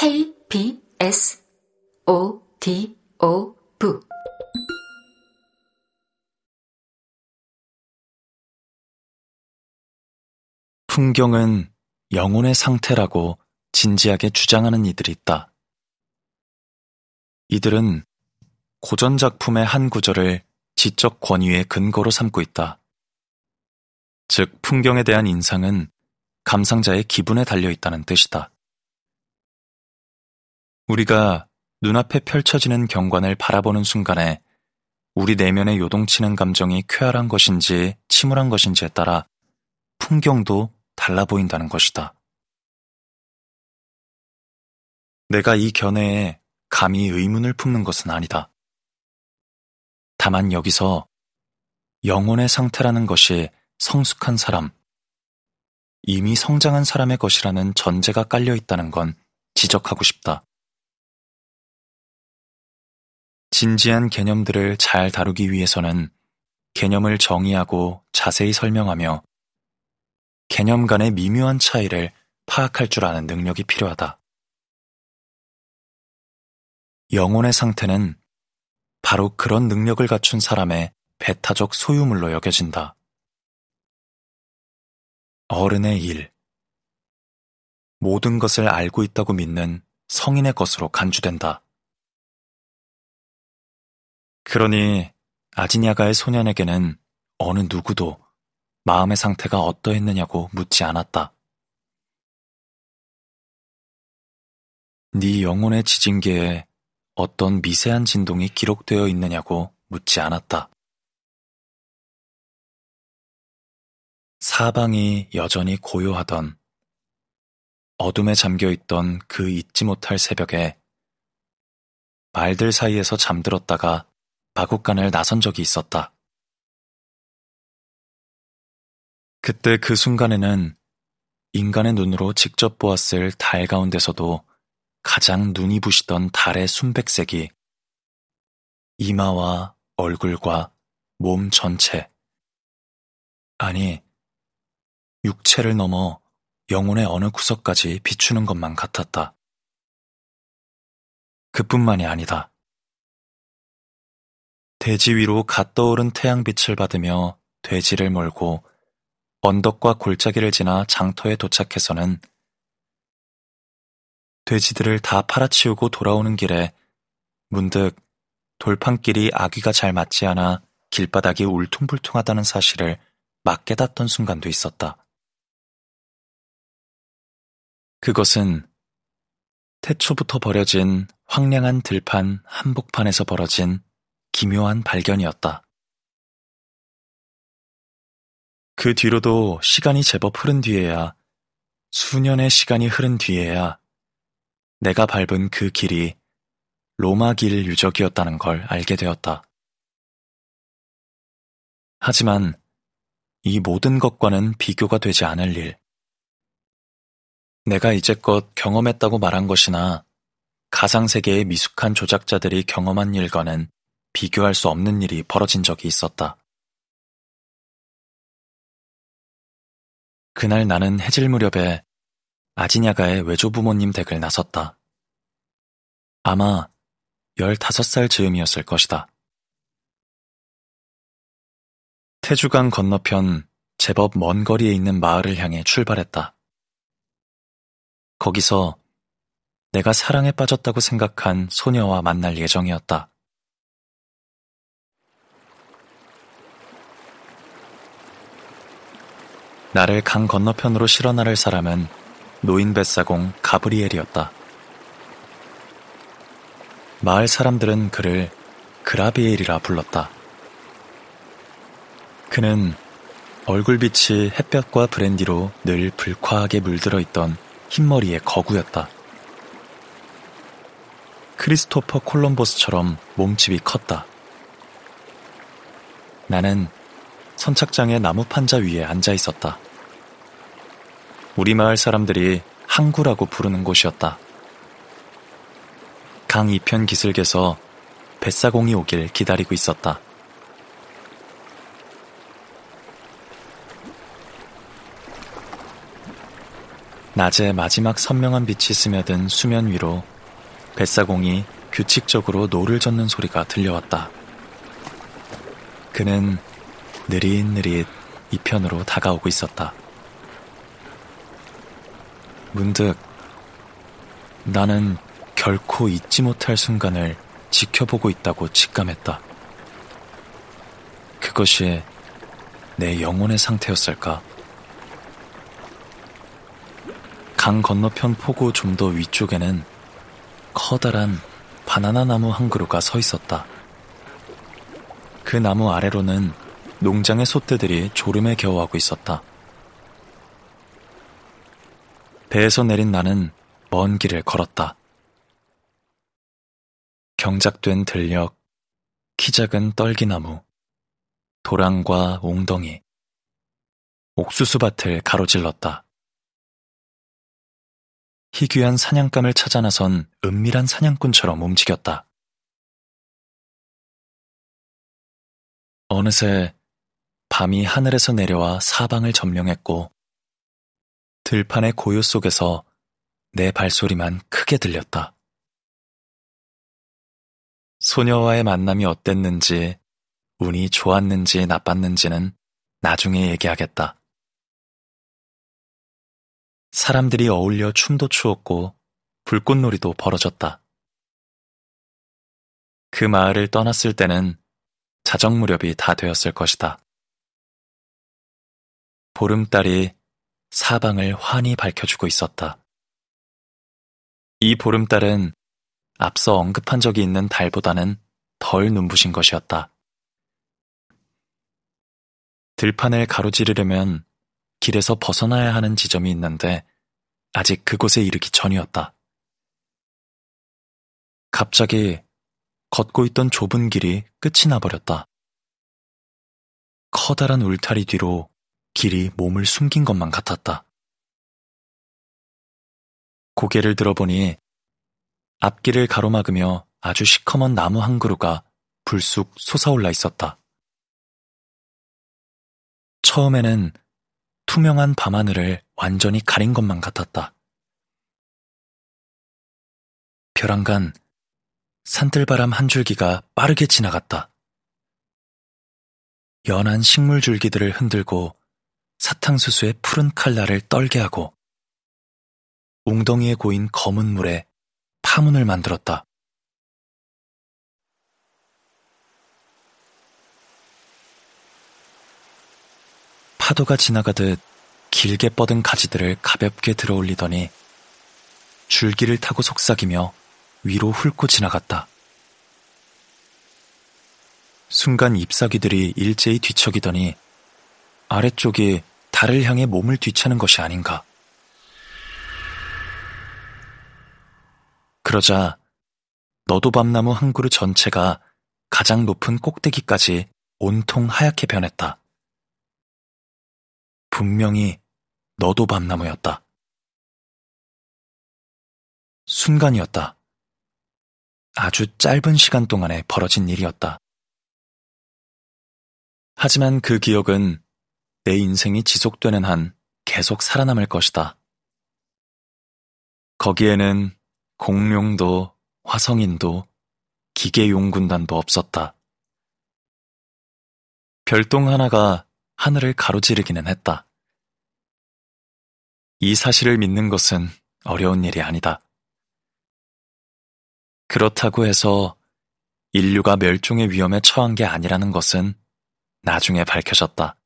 K, B, S, O, D, O, V. 풍경은 영혼의 상태라고 진지하게 주장하는 이들이 있다. 이들은 고전 작품의 한 구절을 지적 권위의 근거로 삼고 있다. 즉, 풍경에 대한 인상은 감상자의 기분에 달려 있다는 뜻이다. 우리가 눈앞에 펼쳐지는 경관을 바라보는 순간에 우리 내면에 요동치는 감정이 쾌활한 것인지 침울한 것인지에 따라 풍경도 달라 보인다는 것이다. 내가 이 견해에 감히 의문을 품는 것은 아니다. 다만 여기서 영혼의 상태라는 것이 성숙한 사람, 이미 성장한 사람의 것이라는 전제가 깔려 있다는 건 지적하고 싶다. 진지한 개념들을 잘 다루기 위해서는 개념을 정의하고 자세히 설명하며 개념 간의 미묘한 차이를 파악할 줄 아는 능력이 필요하다. 영혼의 상태는 바로 그런 능력을 갖춘 사람의 배타적 소유물로 여겨진다. 어른의 일. 모든 것을 알고 있다고 믿는 성인의 것으로 간주된다. 그러니 아지냐가의 소년에게는 어느 누구도 마음의 상태가 어떠했느냐고 묻지 않았다. 네 영혼의 지진계에 어떤 미세한 진동이 기록되어 있느냐고 묻지 않았다. 사방이 여전히 고요하던 어둠에 잠겨 있던 그 잊지 못할 새벽에 말들 사이에서 잠들었다가 마곡간을 나선 적이 있었다. 그때 그 순간에는 인간의 눈으로 직접 보았을 달 가운데서도 가장 눈이 부시던 달의 순백색이 이마와 얼굴과 몸 전체, 아니, 육체를 넘어 영혼의 어느 구석까지 비추는 것만 같았다. 그뿐만이 아니다. 대지 위로 갓 떠오른 태양빛을 받으며 돼지를 몰고 언덕과 골짜기를 지나 장터에 도착해서는 돼지들을 다 팔아치우고 돌아오는 길에 문득 돌판길이 아귀가 잘 맞지 않아 길바닥이 울퉁불퉁하다는 사실을 막 깨닫던 순간도 있었다. 그것은 태초부터 버려진 황량한 들판 한복판에서 벌어진 기묘한 발견이었다. 그 뒤로도 시간이 제법 흐른 뒤에야, 수년의 시간이 흐른 뒤에야 내가 밟은 그 길이 로마 길 유적이었다는 걸 알게 되었다. 하지만 이 모든 것과는 비교가 되지 않을 일. 내가 이제껏 경험했다고 말한 것이나 가상세계의 미숙한 조작자들이 경험한 일과는 비교할 수 없는 일이 벌어진 적이 있었다. 그날 나는 해질 무렵에 아지냐가의 외조부모님 댁을 나섰다. 아마 15살 즈음이었을 것이다. 태주강 건너편 제법 먼 거리에 있는 마을을 향해 출발했다. 거기서 내가 사랑에 빠졌다고 생각한 소녀와 만날 예정이었다. 나를 강 건너편으로 실어 나를 사람은 노인 뱃사공 가브리엘이었다. 마을 사람들은 그를 그라비엘이라 불렀다. 그는 얼굴빛이 햇볕과 브랜디로 늘 불쾌하게 물들어 있던 흰머리의 거구였다. 크리스토퍼 콜럼버스처럼 몸집이 컸다. 나는 선착장의 나무 판자 위에 앉아 있었다. 우리 마을 사람들이 항구라고 부르는 곳이었다. 강 이편 기슭에서 뱃사공이 오길 기다리고 있었다. 낮에 마지막 선명한 빛이 스며든 수면 위로 뱃사공이 규칙적으로 노를 젓는 소리가 들려왔다. 그는 느릿느릿 이편으로 다가오고 있었다. 문득 나는 결코 잊지 못할 순간을 지켜보고 있다고 직감했다. 그것이 내 영혼의 상태였을까? 강 건너편 포구 좀 더 위쪽에는 커다란 바나나 나무 한 그루가 서 있었다. 그 나무 아래로는 농장의 소떼들이 졸음에 겨워하고 있었다. 배에서 내린 나는 먼 길을 걸었다. 경작된 들녘, 키 작은 떨기나무, 도랑과 옹덩이, 옥수수밭을 가로질렀다. 희귀한 사냥감을 찾아 나선 은밀한 사냥꾼처럼 움직였다. 어느새 밤이 하늘에서 내려와 사방을 점령했고 들판의 고요 속에서 내 발소리만 크게 들렸다. 소녀와의 만남이 어땠는지, 운이 좋았는지 나빴는지는 나중에 얘기하겠다. 사람들이 어울려 춤도 추었고 불꽃놀이도 벌어졌다. 그 마을을 떠났을 때는 자정 무렵이 다 되었을 것이다. 보름달이 사방을 환히 밝혀주고 있었다. 이 보름달은 앞서 언급한 적이 있는 달보다는 덜 눈부신 것이었다. 들판을 가로지르려면 길에서 벗어나야 하는 지점이 있는데 아직 그곳에 이르기 전이었다. 갑자기 걷고 있던 좁은 길이 끝이 나버렸다. 커다란 울타리 뒤로 길이 몸을 숨긴 것만 같았다. 고개를 들어보니 앞길을 가로막으며 아주 시커먼 나무 한 그루가 불쑥 솟아올라 있었다. 처음에는 투명한 밤하늘을 완전히 가린 것만 같았다. 벼랑간 산들바람 한 줄기가 빠르게 지나갔다. 연한 식물 줄기들을 흔들고 사탕수수의 푸른 칼날을 떨게 하고 웅덩이에 고인 검은 물에 파문을 만들었다. 파도가 지나가듯 길게 뻗은 가지들을 가볍게 들어올리더니 줄기를 타고 속삭이며 위로 훑고 지나갔다. 순간 잎사귀들이 일제히 뒤척이더니 아래쪽이 달을 향해 몸을 뒤차는 것이 아닌가. 그러자 너도밤나무 한 그루 전체가 가장 높은 꼭대기까지 온통 하얗게 변했다. 분명히 너도밤나무였다. 순간이었다. 아주 짧은 시간 동안에 벌어진 일이었다. 하지만 그 기억은 내 인생이 지속되는 한 계속 살아남을 것이다. 거기에는 공룡도 화성인도 기계용군단도 없었다. 별똥 하나가 하늘을 가로지르기는 했다. 이 사실을 믿는 것은 어려운 일이 아니다. 그렇다고 해서 인류가 멸종의 위험에 처한 게 아니라는 것은 나중에 밝혀졌다.